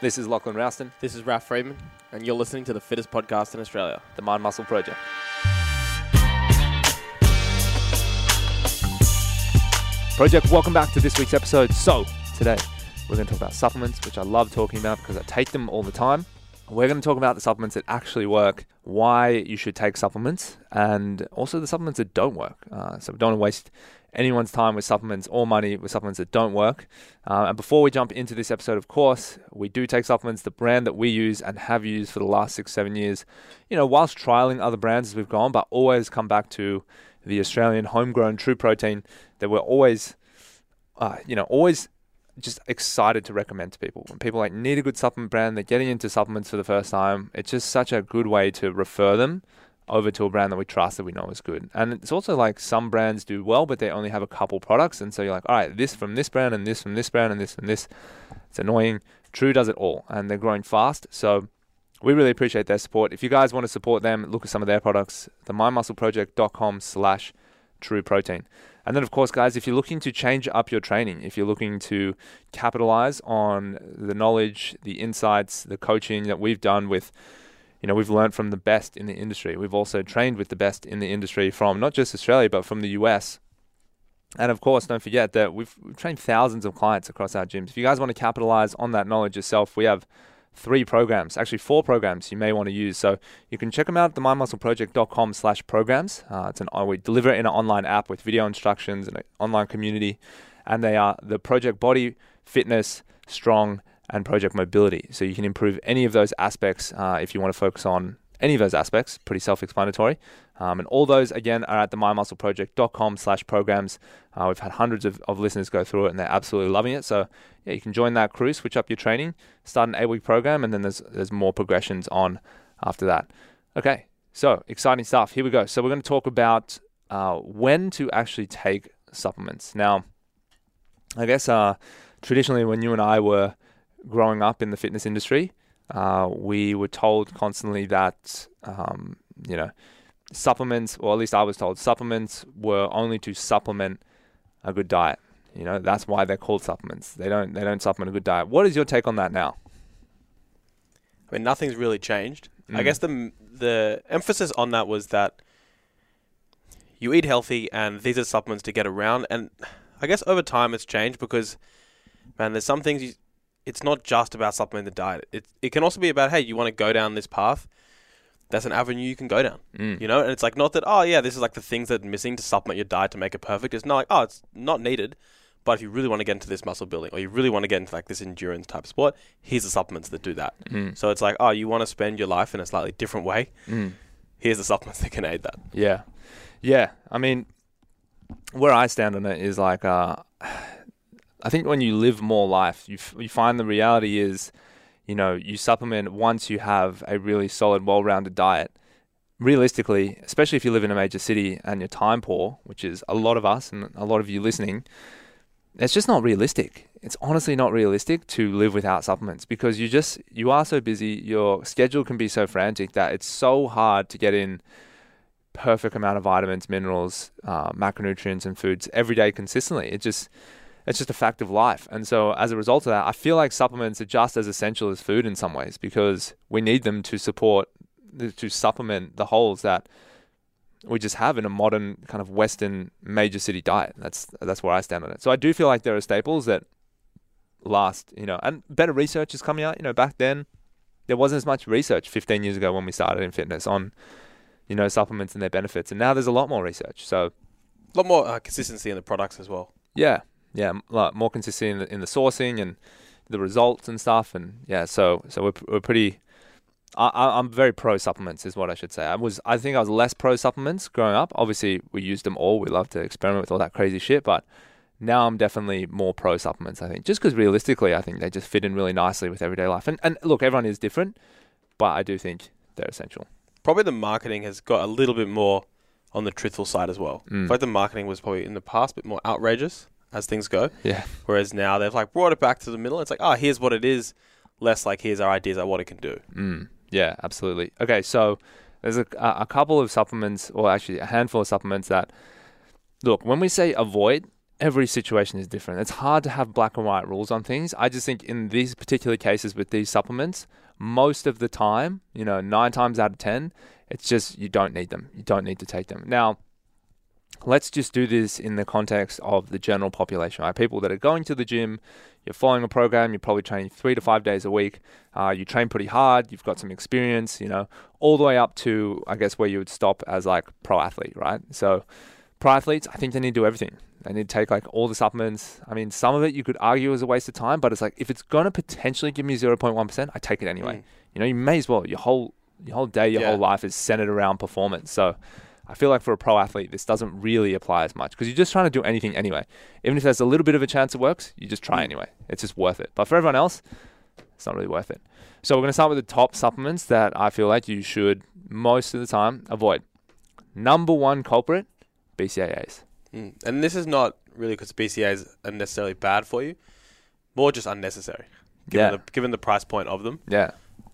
This is Lachlan Rowston, This is Ralph Friedman, and you're listening to the fittest podcast in Australia. the Mind Muscle Project. Project, welcome back to this week's episode. So, today we're going to talk about supplements, which I love talking about because I take them all the time. We're going to talk about the supplements that actually work, why you should take supplements, and also the supplements that don't work. Uh, so, we don't want to waste anyone's time with supplements or money with supplements that don't work. Uh, and before we jump into this episode, of course, we do take supplements, the brand that we use and have used for the last six, seven years, you know, whilst trialing other brands as we've gone, but always come back to the Australian homegrown true protein that we're always, uh, you know, always just excited to recommend to people. When people like need a good supplement brand, they're getting into supplements for the first time. It's just such a good way to refer them over to a brand that we trust that we know is good. And it's also like some brands do well, but they only have a couple products, and so you're like, all right, this from this brand, and this from this brand, and this from this. It's annoying. True does it all, and they're growing fast. So we really appreciate their support. If you guys want to support them, look at some of their products, the mindmuscleproject.com slash true protein. And then, of course, guys, if you're looking to change up your training, if you're looking to capitalize on the knowledge, the insights, the coaching that we've done with, you know, we've learned from the best in the industry. We've also trained with the best in the industry from not just Australia, but from the US. And of course, don't forget that we've, trained thousands of clients across our gyms. If you guys want to capitalize on that knowledge yourself, we have three programs, actually four programs you may want to use. So you can check them out at the mindmuscleproject.com slash programs. Uh, it's an, we deliver it in an online app with video instructions and an online community. And they are the Project Body, Fitness, Strong, and Project Mobility. So you can improve any of those aspects uh, if you want to focus on any of those aspects. Pretty self-explanatory. Um, and all those, again, are at the mindmuscleproject.com slash programs. Uh, we've had hundreds of, of listeners go through it and they're absolutely loving it. So yeah, you can join that crew, switch up your training, start an eight-week program, and then there's there's more progressions on after that. Okay, so exciting stuff. Here we go. So we're going to talk about uh, when to actually take supplements. Now, I guess uh, traditionally when you and I were growing up in the fitness industry, uh, we were told constantly that um, you know supplements, or at least I was told, supplements were only to supplement a good diet. You know, that's why they're called supplements. They don't they don't supplement a good diet. What is your take on that now? I mean, nothing's really changed. I Mm. guess the the emphasis on that was that you eat healthy, and these are supplements to get around. And I guess over time it's changed because, man, there's some things. You, it's not just about supplementing the diet. It it can also be about hey, you want to go down this path. That's an avenue you can go down. Mm. You know, and it's like not that oh yeah, this is like the things that are missing to supplement your diet to make it perfect. It's not like oh it's not needed. But if you really want to get into this muscle building, or you really want to get into like this endurance type sport, here's the supplements that do that. Mm. So it's like, oh, you want to spend your life in a slightly different way. Mm. Here's the supplements that can aid that. Yeah, yeah. I mean, where I stand on it is like, uh, I think when you live more life, you f- you find the reality is, you know, you supplement once you have a really solid, well-rounded diet. Realistically, especially if you live in a major city and you're time poor, which is a lot of us and a lot of you listening, it's just not realistic. It's honestly not realistic to live without supplements because you just you are so busy. Your schedule can be so frantic that it's so hard to get in perfect amount of vitamins, minerals, uh, macronutrients, and foods every day consistently. It just it's just a fact of life. And so as a result of that, I feel like supplements are just as essential as food in some ways because we need them to support to supplement the holes that we just have in a modern kind of Western major city diet. That's that's where I stand on it. So I do feel like there are staples that last, you know, and better research is coming out. You know, back then there wasn't as much research 15 years ago when we started in fitness on, you know, supplements and their benefits, and now there's a lot more research. So A lot more uh, consistency in the products as well. yeah, yeah, like more consistency in the, in the sourcing and the results and stuff, and yeah, so so we're we're pretty. I, I- I'm very pro supplements, is what I should say. I was, I think I was less pro supplements growing up. Obviously, we used them all. We love to experiment with all that crazy shit, but now I'm definitely more pro supplements. I think just because realistically, I think they just fit in really nicely with everyday life. And and look, everyone is different, but I do think they're essential. Probably the marketing has got a little bit more on the truthful side as well. Mm. I feel like the marketing was probably in the past a bit more outrageous as things go, Yeah, whereas now they've like brought it back to the middle. It's like, oh, here's what it is, less like here's our ideas of what it can do. Mm, yeah, absolutely. Okay, so there's a, a couple of supplements, or actually a handful of supplements that look when we say avoid, every situation is different. It's hard to have black and white rules on things. I just think in these particular cases with these supplements, most of the time, you know, nine times out of 10, it's just you don't need them. You don't need to take them. Now, let's just do this in the context of the general population, right? People that are going to the gym, you're following a program, you're probably training three to five days a week, uh, you train pretty hard, you've got some experience, you know, all the way up to, I guess, where you would stop as like pro athlete, right? So, pro athletes, I think they need to do everything. They need to take like all the supplements. I mean, some of it you could argue is a waste of time, but it's like if it's going to potentially give me 0.1%, I take it anyway. Mm. You know, you may as well. Your whole your whole day, your Yeah. whole life is centered around performance. So, I feel like for a pro athlete, this doesn't really apply as much because you're just trying to do anything anyway. Even if there's a little bit of a chance it works, you just try Mm. anyway. It's just worth it. But for everyone else, it's not really worth it. So we're going to start with the top supplements that I feel like you should most of the time avoid. Number one culprit, BCAAs. Mm. And this is not really because BCAAs are necessarily bad for you, more just unnecessary. Given, Yeah. the, given the price point of them, Yeah.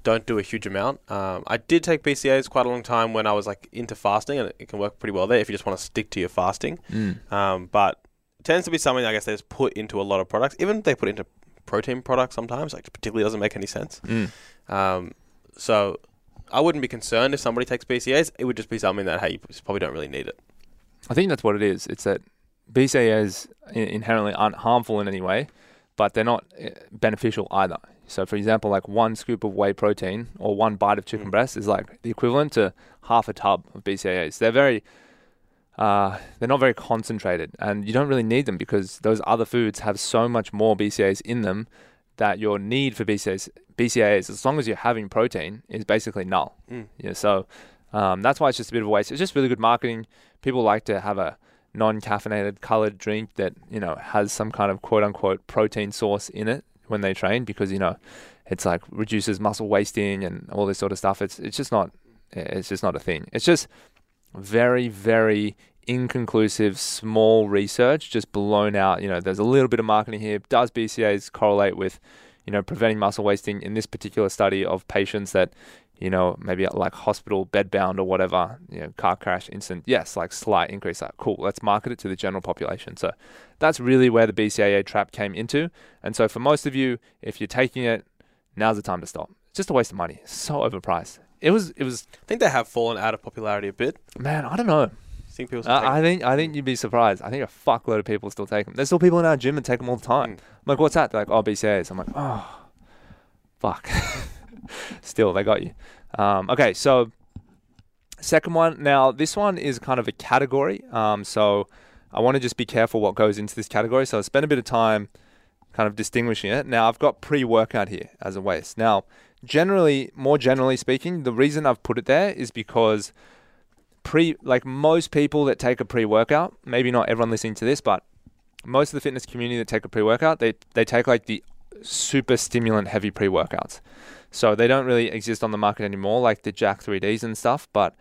Don't do a huge amount. Um, I did take BCAAs quite a long time when I was like into fasting, and it, can work pretty well there if you just want to stick to your fasting. Mm. Um, but it tends to be something I guess they just put into a lot of products. Even they put into protein products sometimes, like particularly doesn't make any sense. Mm. Um, so I wouldn't be concerned if somebody takes BCAAs. It would just be something that hey, you probably don't really need it. I think that's what it is. It's that BCAAs i- inherently aren't harmful in any way, but they're not uh, beneficial either. So, for example, like one scoop of whey protein or one bite of chicken Mm. breast is like the equivalent to half a tub of BCAAs. They're very, uh, they're not very concentrated, and you don't really need them because those other foods have so much more BCAAs in them that your need for BCAAs, BCAAs, as long as you're having protein, is basically null. Mm. Yeah, so um, that's why it's just a bit of a waste. It's just really good marketing. People like to have a non-caffeinated colored drink that you know has some kind of quote unquote protein source in it when they train because you know it's like reduces muscle wasting and all this sort of stuff. It's it's just not it's just not a thing. It's just very very inconclusive small research just blown out you know there's a little bit of marketing here does BCAAs correlate with you know preventing muscle wasting in this particular study of patients that you know, maybe like hospital bedbound or whatever, you know, car crash incident. Yes, like slight increase. Like, cool, let's market it to the general population. So that's really where the BCAA trap came into. And so for most of you, if you're taking it, now's the time to stop. It's just a waste of money. It's so overpriced. It was, it was, I think they have fallen out of popularity a bit. man, I don't know. I think people. still Uh, take- I think, I think you'd be surprised. I think a fuckload of people still take them. There's still people in our gym that take them all the time. Mm. I'm like, what's that? They're like, oh, BCAAs. I'm like, oh, fuck. Still, they got you. Um, okay, so second one. Now, this one is kind of a category. Um, so I want to just be careful what goes into this category. So I spend a bit of time kind of distinguishing it. Now, I've got pre workout here as a waste. Now, generally, more generally speaking, the reason I've put it there is because pre, like most people that take a pre workout, maybe not everyone listening to this, but most of the fitness community that take a pre workout, they, they take like the super stimulant heavy pre workouts. So they don't really exist on the market anymore, like the Jack 3Ds and stuff. But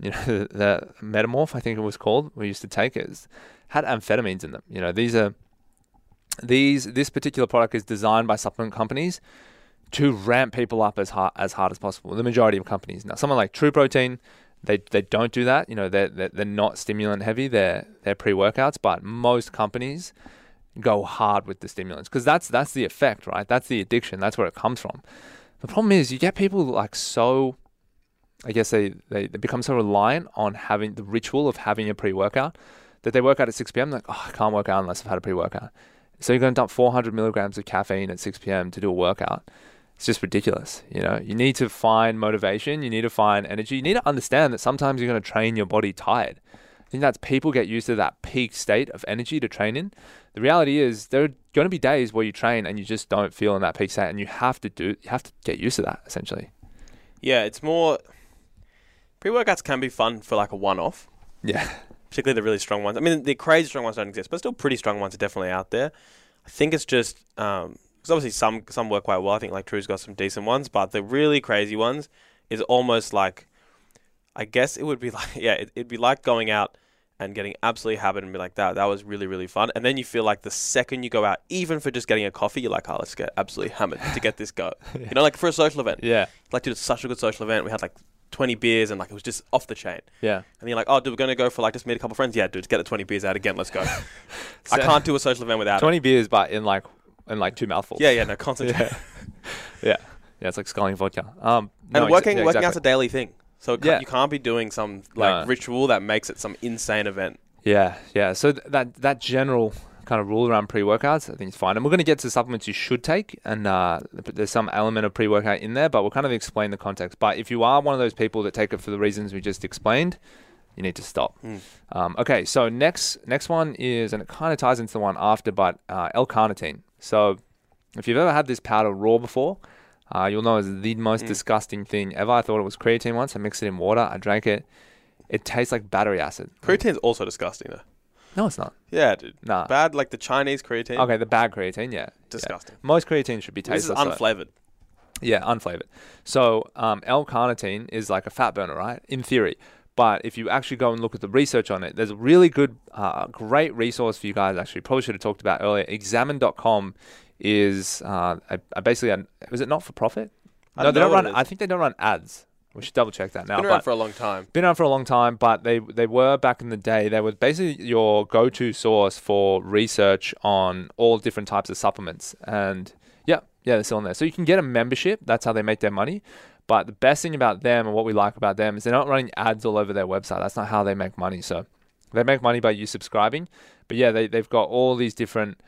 you know, the, the Metamorph, I think it was called, we used to take it, had amphetamines in them. You know, these are these this particular product is designed by supplement companies to ramp people up as hard as hard as possible. The majority of companies now, someone like True Protein, they they don't do that. You know, they're they're, they're not stimulant heavy. They're they're pre workouts, but most companies go hard with the stimulants because that's that's the effect, right? That's the addiction. That's where it comes from. The problem is you get people like so. I guess they, they, they become so reliant on having the ritual of having a pre workout that they work out at 6 p.m. Like, oh, I can't work out unless I've had a pre workout. So you're going to dump 400 milligrams of caffeine at 6 p.m. to do a workout. It's just ridiculous. You know, you need to find motivation. You need to find energy. You need to understand that sometimes you're going to train your body tired. I think that's people get used to that peak state of energy to train in. The reality is there are going to be days where you train and you just don't feel in that peak state, and you have to do. You have to get used to that essentially. yeah, it's more. Pre workouts can be fun for like a one off, Yeah. particularly the really strong ones. I mean, the crazy strong ones don't exist, but still pretty strong ones are definitely out there. I think it's just um, because obviously some some work quite well. I think like True's got some decent ones, but the really crazy ones is almost like, I guess it would be like yeah, it, it'd be like going out and getting absolutely hammered and be like that. That was really really fun, and then you feel like the second you go out, even for just getting a coffee, you're like, oh, let's get absolutely hammered to get this go. You know, like for a social event. Yeah. Like, dude, it's such a good social event. We had like twenty beers and like it was just off the chain. Yeah. And you're like, oh, dude, we're gonna go for like just meet a couple friends. Yeah, dude, to get the twenty beers out again. Let's go. I can't do a social event without it. Twenty beers, but in like in like two mouthfuls. Yeah, yeah, no, concentrate. yeah, yeah, yeah. It's like sculling vodka. Um, And no, exa- working yeah, working exactly. out's a daily thing. So it Yeah. you can't be doing some like No. ritual that makes it some insane event. Yeah, yeah. So th- that that general kind of rule around pre-workouts, I think is fine. And we're going to get to supplements you should take, and uh, there's some element of pre-workout in there, but we'll kind of explain the context. But if you are one of those people that take it for the reasons we just explained, you need to stop. Mm. Um, okay, so next next one is, and it kind of ties into the one after, but uh, L-carnitine. So if you've ever had this powder raw before, uh, you'll know it's the most Mm. disgusting thing ever. I thought it was creatine once. I mixed it in water. I drank it. It tastes like battery acid. Creatine's also disgusting though. No, it's not. Yeah, dude. Nah. Bad like the Chinese creatine. Okay, the bad creatine, yeah. Disgusting. Yeah. Most creatine should be tasteless. This is unflavored. Yeah, unflavored. So um, L-carnitine is like a fat burner, right? In theory. But if you actually go and look at the research on it, there's a really good, uh, great resource for you guys. Actually, probably should have talked about earlier. Examine.com is uh, a, a basically a, was it not for profit? No, they don't run. I think they don't run ads. We should double check that now. Been around for a long time. been around for a long time, but they they were back in the day. They were basically your go-to source for research on all different types of supplements. And yeah, yeah, they're still in there. So you can get a membership. That's how they make their money. But the best thing about them and what we like about them is they're not running ads all over their website. That's not how they make money. So they make money by you subscribing. But yeah, they they've got all these different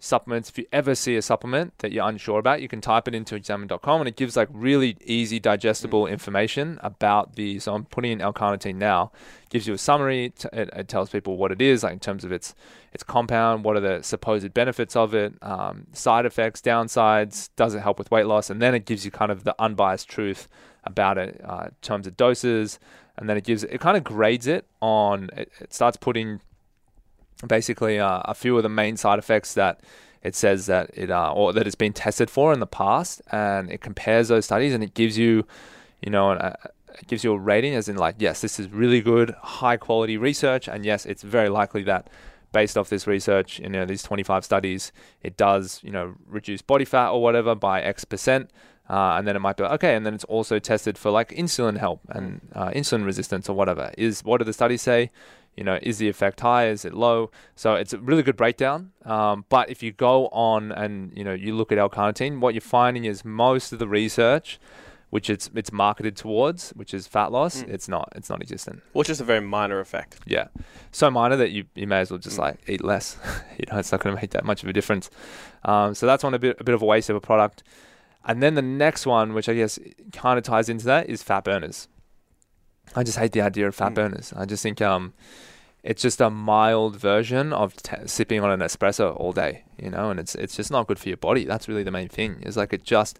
supplements. If you ever see a supplement that you're unsure about, you can type it into examine.com and it gives like really easy digestible information about the. So I'm putting in L-carnitine now. Gives you a summary. T- it, it tells people what it is, like in terms of its its compound, what are the supposed benefits of it, um, side effects, downsides, does it help with weight loss, and then it gives you kind of the unbiased truth about it uh, in terms of doses, and then it gives it kind of grades it on. It, it starts putting basically uh, a few of the main side effects that it says that it uh, or that it's been tested for in the past, and it compares those studies and it gives you, you know, a, it gives you a rating as in like yes, this is really good, high quality research, and yes, it's very likely that based off this research, you know, these 25 studies, it does, you know, reduce body fat or whatever by X percent. Uh, and then it might be like, okay, and then it's also tested for like insulin help and uh, insulin resistance or whatever. Is what do the studies say? You know, is the effect high? Is it low? So it's a really good breakdown. Um, but if you go on and you know you look at L-carnitine, what you're finding is most of the research, which it's it's marketed towards, which is fat loss, Mm. it's not it's not existent. Which is a very minor effect. Yeah, so minor that you, you may as well just Mm. like eat less. you know, it's not going to make that much of a difference. Um, so that's one a bit a bit of a waste of a product. And then the next one, which I guess kind of ties into that, is fat burners. I just hate the idea of fat Mm. burners. I just think um, it's just a mild version of t- sipping on an espresso all day, you know, and it's it's just not good for your body. That's really the main thing. Is like it just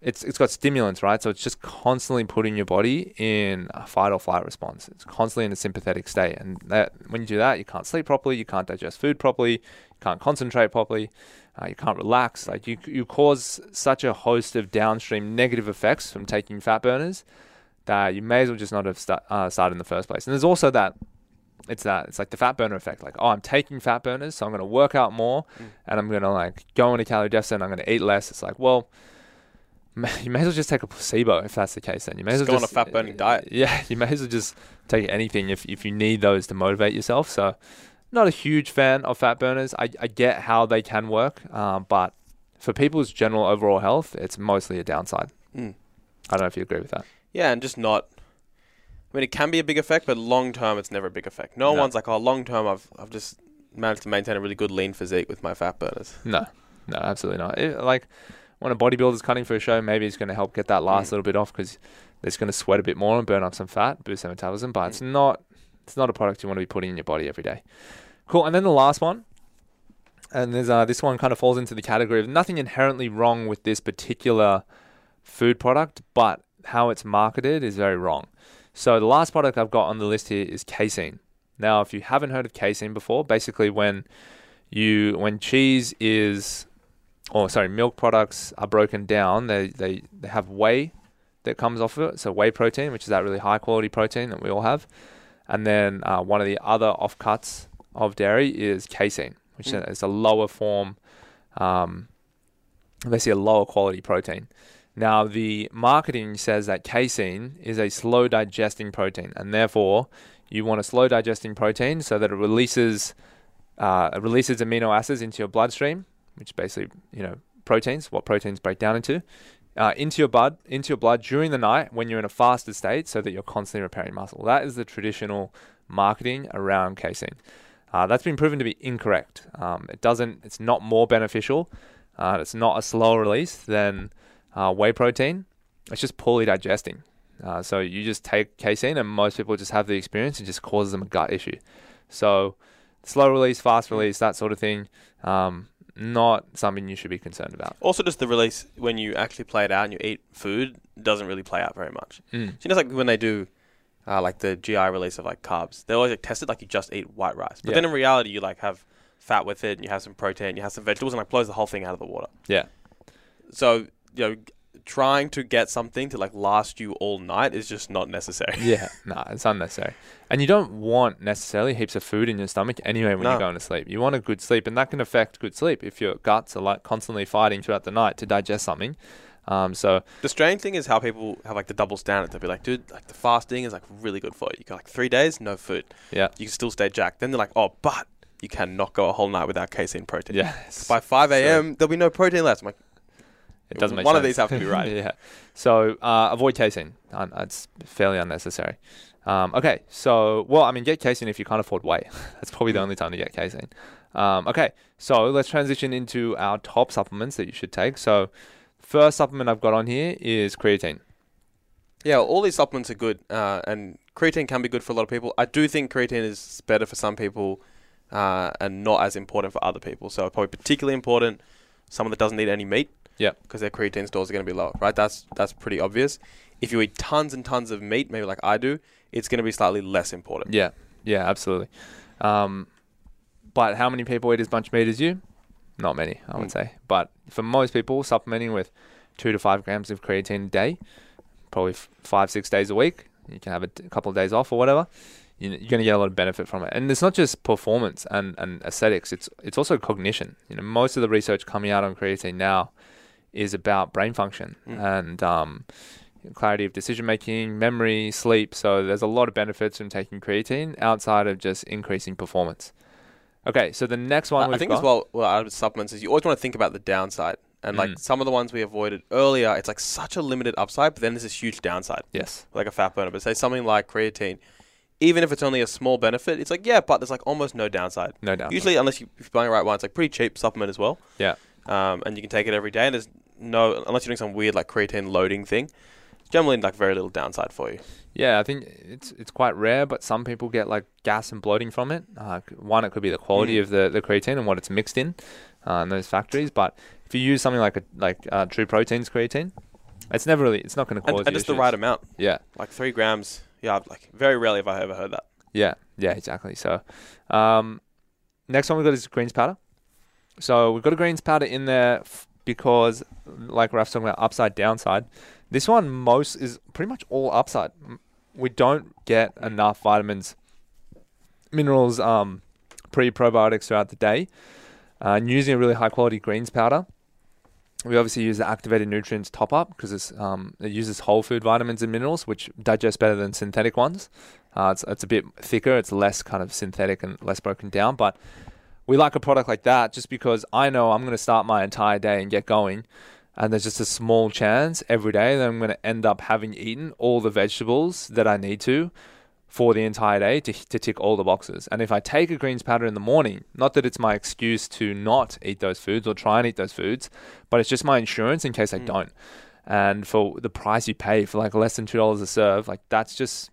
it's it's got stimulants, right? So it's just constantly putting your body in a fight or flight response. It's constantly in a sympathetic state, and that when you do that, you can't sleep properly, you can't digest food properly, you can't concentrate properly, uh, you can't relax. Like you you cause such a host of downstream negative effects from taking fat burners that you may as well just not have sta- uh, started in the first place. And there's also that. It's that. It's like the fat burner effect. Like, oh, I'm taking fat burners, so I'm going to work out more, Mm. and I'm going to like go into calorie deficit. and I'm going to eat less. It's like, well, you may as well just take a placebo if that's the case. Then you may as Just well go on a fat-burning diet. Yeah, you may as well just take anything if if you need those to motivate yourself. So, not a huge fan of fat burners. I I get how they can work, um, but for people's general overall health, it's mostly a downside. Mm. I don't know if you agree with that. Yeah, and just not. I mean, it can be a big effect, but long term, it's never a big effect. No, No. one's like, oh, long term, I've I've just managed to maintain a really good lean physique with my fat burners. No, no, absolutely not. It, like when a bodybuilder's cutting for a show, maybe it's going to help get that last Mm. little bit off because it's going to sweat a bit more and burn up some fat, boost their metabolism. But it's not, it's not a product you want to be putting in your body every day. Cool. And then the last one, and there's uh, this one kind of falls into the category of nothing inherently wrong with this particular food product, but how it's marketed is very wrong. So the last product I've got on the list here is casein. Now, if you haven't heard of casein before, basically when you when cheese is or sorry, milk products are broken down, they they, they have whey that comes off of it. So whey protein, which is that really high quality protein that we all have. And then uh, one of the other offcuts of dairy is casein, which Mm. is a lower form, um, basically a lower quality protein. Now, the marketing says that casein is a slow digesting protein, and therefore you want a slow digesting protein so that it releases uh, it releases amino acids into your bloodstream, which basically you know proteins, what proteins break down into, uh, into your blood, into your blood during the night when you're in a fasted state, so that you're constantly repairing muscle. That is the traditional marketing around casein. Uh, that's been proven to be incorrect. Um, it doesn't. It's not more beneficial. Uh, it's not a slower release than uh, whey protein. It's just poorly digesting. Uh, so you just take casein, and most people just have the experience. It just causes them a gut issue. So slow release, fast release, that sort of thing. Um, not something you should be concerned about. Also, just the release when you actually play it out and you eat food doesn't really play out very much. Mm. So you know, it's like when they do, uh, like the GI release of like carbs, they always like, test it like you just eat white rice, but Yeah. then in reality you like have fat with it, and you have some protein, you have some vegetables, and like blows the whole thing out of the water. Yeah. So you know, trying to get something to like last you all night is just not necessary. Yeah, nah, it's unnecessary. And you don't want necessarily heaps of food in your stomach anyway when No. you're going to sleep. You want a good sleep, and that can affect good sleep if your guts are like constantly fighting throughout the night to digest something. Um, so The strange thing is how people have like the double standard. They'll be like, dude, like the fasting is like really good for you. You got like three days, no food. yeah, You can still stay jacked. Then they're like, oh, but you cannot go a whole night without casein protein. yeah. By 5 a.m., there'll be no protein left. I'm like, It doesn't make One sense. of these have to be right. yeah. So uh, avoid casein. Un- it's fairly unnecessary. Um, okay. So well, I mean, get casein if you can't afford whey. That's probably the only time to get casein. Um, okay. So let's transition into our top supplements that you should take. So first supplement I've got on here is creatine. yeah, all these supplements are good, uh, and creatine can be good for a lot of people. I do think creatine is better for some people, uh, and not as important for other people. So probably particularly important someone that doesn't eat any meat. Yep. Because their creatine stores are going to be lower, right? That's that's pretty obvious. If you eat tons and tons of meat, maybe like I do, it's going to be slightly less important. Yeah. Yeah. Absolutely. Um, but how many people eat as much meat as you? Not many, I would Mm. say. But for most people, supplementing with two to five grams of creatine a day, probably f- five, six days a week, you can have a t- couple of days off or whatever. You you're going to get a lot of benefit from it, and it's not just performance and, and aesthetics. It's it's also cognition. You know, most of the research coming out on creatine now is about brain function Mm. and um, clarity of decision making, memory, sleep. So there's a lot of benefits from taking creatine outside of just increasing performance. Okay, so the next one I- I think got, as well, well, out of supplements is you always want to think about the downside. And like Mm. some of the ones we avoided earlier, it's like such a limited upside, but then there's this huge downside, yes, like a fat burner. But say something like creatine, even if it's only a small benefit, it's like yeah, but there's like almost no downside. no doubt. Usually, unless you, if you're buying the right one, it's like pretty cheap supplement as well. Yeah. Um, and you can take it every day, and there's no unless you're doing some weird like creatine loading thing. Generally, like very little downside for you. Yeah, I think it's it's quite rare, but some people get like gas and bloating from it. Uh, one, it could be the quality Mm. of the, the creatine and what it's mixed in, uh, in those factories. But if you use something like a like uh, True Proteins creatine, it's never really it's not going to cause And, and just the right amount, Yeah, like three grams. Yeah, like very rarely have I ever heard that. yeah, yeah, exactly. So, um, next one we've got is greens powder. So we've got a greens powder in there f- because, like Raf's talking about, upside downside. This one most is pretty much all upside. We don't get enough vitamins, minerals, um, pre probiotics throughout the day. Uh, and using a really high quality greens powder, we obviously use the activated nutrients top up because it's um, it uses whole food vitamins and minerals, which digest better than synthetic ones. Uh, it's it's a bit thicker, it's less kind of synthetic and less broken down, but we like a product like that just because I know I'm going to start my entire day and get going, and there's just a small chance every day that I'm going to end up having eaten all the vegetables that I need to for the entire day to, to tick all the boxes. And if I take a greens powder in the morning, not that it's my excuse to not eat those foods or try and eat those foods, but it's just my insurance in case I Mm. don't. And for the price you pay for like less than two dollars a serve, like that's just,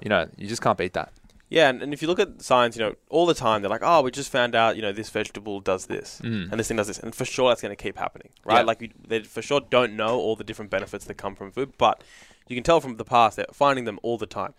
you know, you just can't beat that. Yeah, and, and if you look at science, you know, all the time they're like, oh, we just found out, you know, this vegetable does this. Mm. and this thing does this, and for sure that's going to keep happening, right? Yeah. Like they for sure don't know all the different benefits that come from food, but you can tell from the past they're finding them all the time.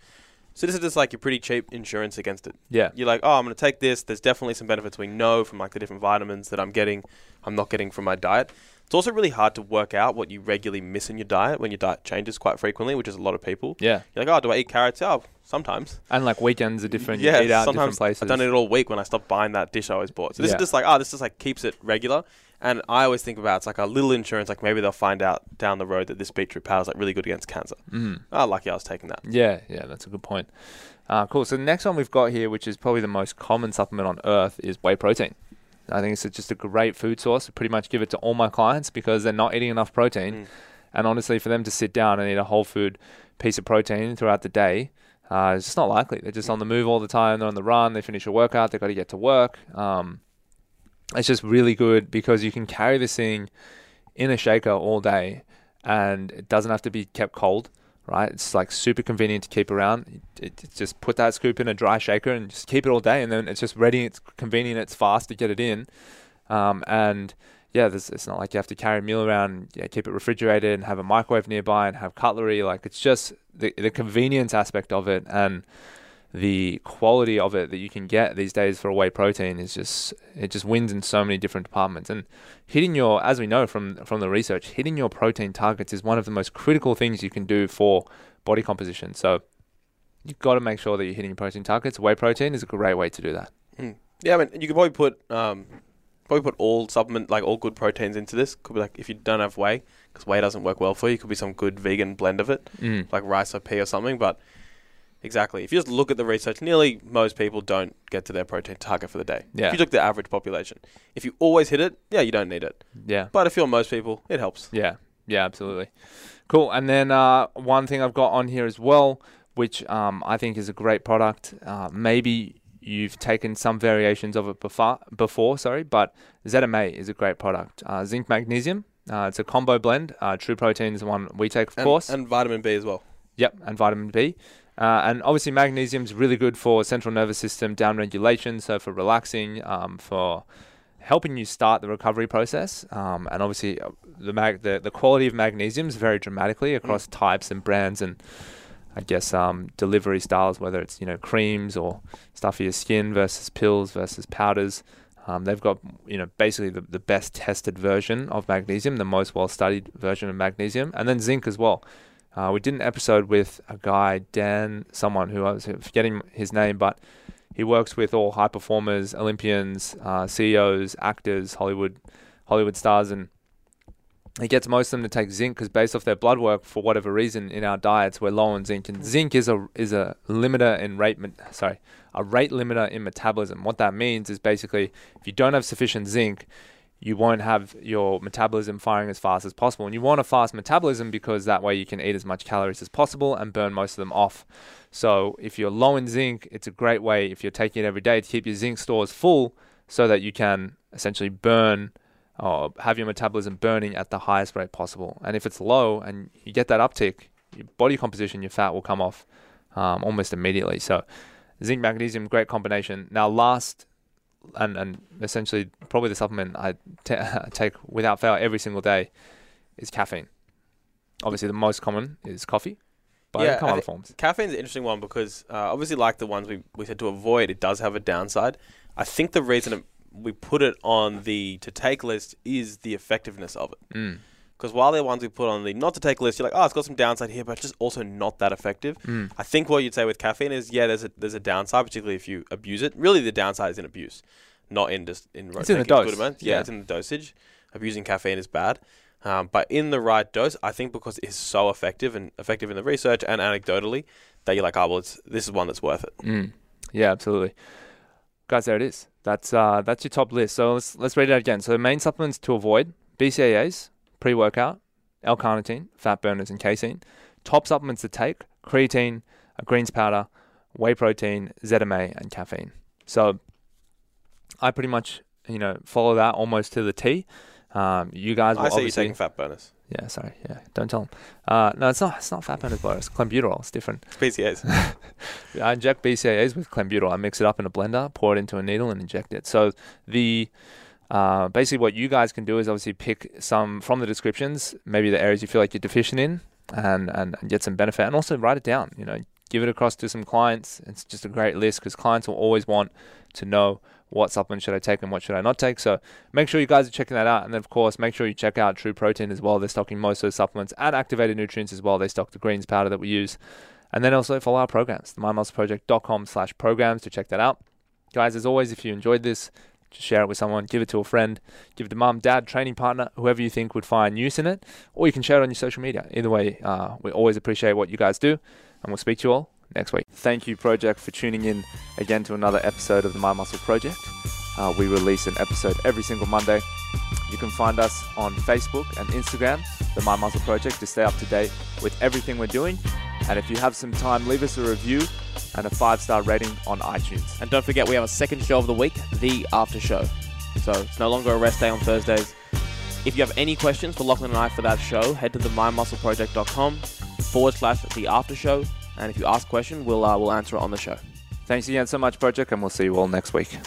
So this is just like your pretty cheap insurance against it. Yeah, You're like, oh, I'm going to take this. There's definitely some benefits we know from like the different vitamins that I'm getting, I'm not getting from my diet. It's also really hard to work out what you regularly miss in your diet when your diet changes quite frequently, which is a lot of people. Yeah. You're like, oh, do I eat carrots? Oh, sometimes. And like weekends are different. yeah, you eat out different sometimes places. I've done it all week when I stopped buying that dish I always bought. So this Yeah. is just like, oh, this just like keeps it regular. And I always think about it's like a little insurance. Like maybe they'll find out down the road that this beetroot powder is like really good against cancer. Mm. Oh, lucky I was taking that. Yeah, yeah, that's a good point. Uh, cool. So the next one we've got here, which is probably the most common supplement on earth, is whey protein. I think it's just a great food source. I pretty much give it to all my clients because they're not eating enough protein. Mm. And honestly, for them to sit down and eat a whole food piece of protein throughout the day, uh, it's just not likely. They're just on the move all the time. They're on the run. They finish a workout. They've got to get to work. Um, it's just really good because you can carry this thing in a shaker all day and it doesn't have to be kept cold, right? It's like super convenient to keep around. It, it, just put that scoop in a dry shaker and just keep it all day and then it's just ready. It's convenient. It's fast to get it in. Um, and yeah, it's not like you have to carry a meal around, yeah, keep it refrigerated and have a microwave nearby and have cutlery. Like it's just the, the convenience aspect of it and the quality of it that you can get these days for a whey protein is just it just wins in so many different departments and hitting your as we know from from the research hitting your protein targets is one of the most critical things you can do for body composition so you've got to make sure that you're hitting your protein targets whey protein is a great way to do that Mm. Yeah, I mean, you could probably put um, probably put all supplement like all good proteins into this. Could be like if you don't have whey, because whey doesn't work well for you. Could be some good vegan blend of it, mm. like rice or pea or something. But exactly, if you just look at the research, nearly most people don't get to their protein target for the day. Yeah. If you look at the average population, if you always hit it, yeah, you don't need it. yeah But if you're most people, it helps. Yeah, yeah, absolutely. Cool. And then uh, one thing I've got on here as well, which um, I think is a great product. Uh, maybe you've taken some variations of it before, before sorry, but ZMA is a great product. Uh, zinc magnesium. Uh, it's a combo blend. Uh, True Protein is the one we take, of and, course. and vitamin B as well. Yep, and vitamin B. Uh, and obviously, magnesium is really good for central nervous system downregulation, so for relaxing, um, for helping you start the recovery process. Um, and obviously, uh, the, mag- the the quality of magnesium is very dramatically across types and brands, and I guess um, delivery styles, whether it's you know creams or stuff for your skin versus pills versus powders. Um, they've got you know basically the, the best tested version of magnesium, the most well studied version of magnesium, and then zinc as well. Uh, we did an episode with a guy, Dan, someone who I was forgetting his name, but he works with all high performers, Olympians, uh, CEOs, actors, Hollywood, Hollywood stars, and he gets most of them to take zinc because based off their blood work, for whatever reason, in our diets we're low on zinc, and zinc is a is a limiter in rate. Sorry, a rate limiter in metabolism. What that means is basically if you don't have sufficient zinc, you won't have your metabolism firing as fast as possible. And you want a fast metabolism because that way you can eat as much calories as possible and burn most of them off. So if you're low in zinc, it's a great way if you're taking it every day to keep your zinc stores full so that you can essentially burn or have your metabolism burning at the highest rate possible. And if it's low and you get that uptick, your body composition, your fat will come off um, almost immediately. So zinc magnesium, great combination. Now last and and essentially probably the supplement I take without fail every single day is caffeine. Obviously, the most common is coffee, but Yeah, it come I other thi- forms. Caffeine's an interesting one because uh, obviously, like the ones we, we said to avoid, it does have a downside. I think the reason it, we put it on the to take list is the effectiveness of it. Mm. Because while the ones we put on the not to take list, you're like, oh, it's got some downside here, but it's just also not that effective. Mm. I think what you'd say with caffeine is, yeah, there's a there's a downside, particularly if you abuse it. Really, the downside is in abuse, not in just in It's in the dose. amount. Yeah, Yeah. it's in the dosage. Abusing caffeine is bad, um, but in the right dose, I think because it's so effective and effective in the research and anecdotally, that you're like, oh, well, it's, this is one that's worth it. Mm. Yeah, absolutely. Guys, there it is. That's uh, that's your top list. So let's let's read it out again. So the main supplements to avoid: BCAAs, pre-workout, L-carnitine, fat burners, and casein. Top supplements to take: creatine, a greens powder, whey protein, ZMA, and caffeine. So I pretty much you know follow that almost to the T. Um, you guys will I see you obviously taking fat burners. yeah sorry yeah don't tell them. Uh, no, it's not it's not fat burners, but it's clenbuterol. It's different. It's PCAs. I inject BCAAs with clenbuterol. I mix it up in a blender, pour it into a needle, and inject it. So the uh, basically what you guys can do is obviously pick some from the descriptions, maybe the areas you feel like you're deficient in, and, and, and get some benefit, and also write it down. You know, give it across to some clients. It's just a great list because clients will always want to know what supplement should I take and what should I not take. So make sure you guys are checking that out. And then, of course, make sure you check out True Protein as well. They're stocking most of those supplements and activated nutrients as well. They stock the greens powder that we use. And then also follow our programs, the mindmuscleproject.com slash programs to check that out. Guys, as always, if you enjoyed this, just share it with someone, give it to a friend, give it to mum, dad, training partner, whoever you think would find use in it, or you can share it on your social media. Either way, uh, we always appreciate what you guys do, and we'll speak to you all next week. Thank you, Project, for tuning in again to another episode of the Mind Muscle Project. Uh, we release an episode every single Monday. You can find us on Facebook and Instagram, the Mind Muscle Project, to stay up to date with everything we're doing. And if you have some time, leave us a review and a five star rating on iTunes. And don't forget, we have a second show of the week, the after show. So it's no longer a rest day on Thursdays. If you have any questions for Lachlan and I for that show, head to the mindmuscleproject.com forward slash the after show. And if you ask a question, we'll, uh, we'll answer it on the show. Thanks again so much, Project, and we'll see you all next week.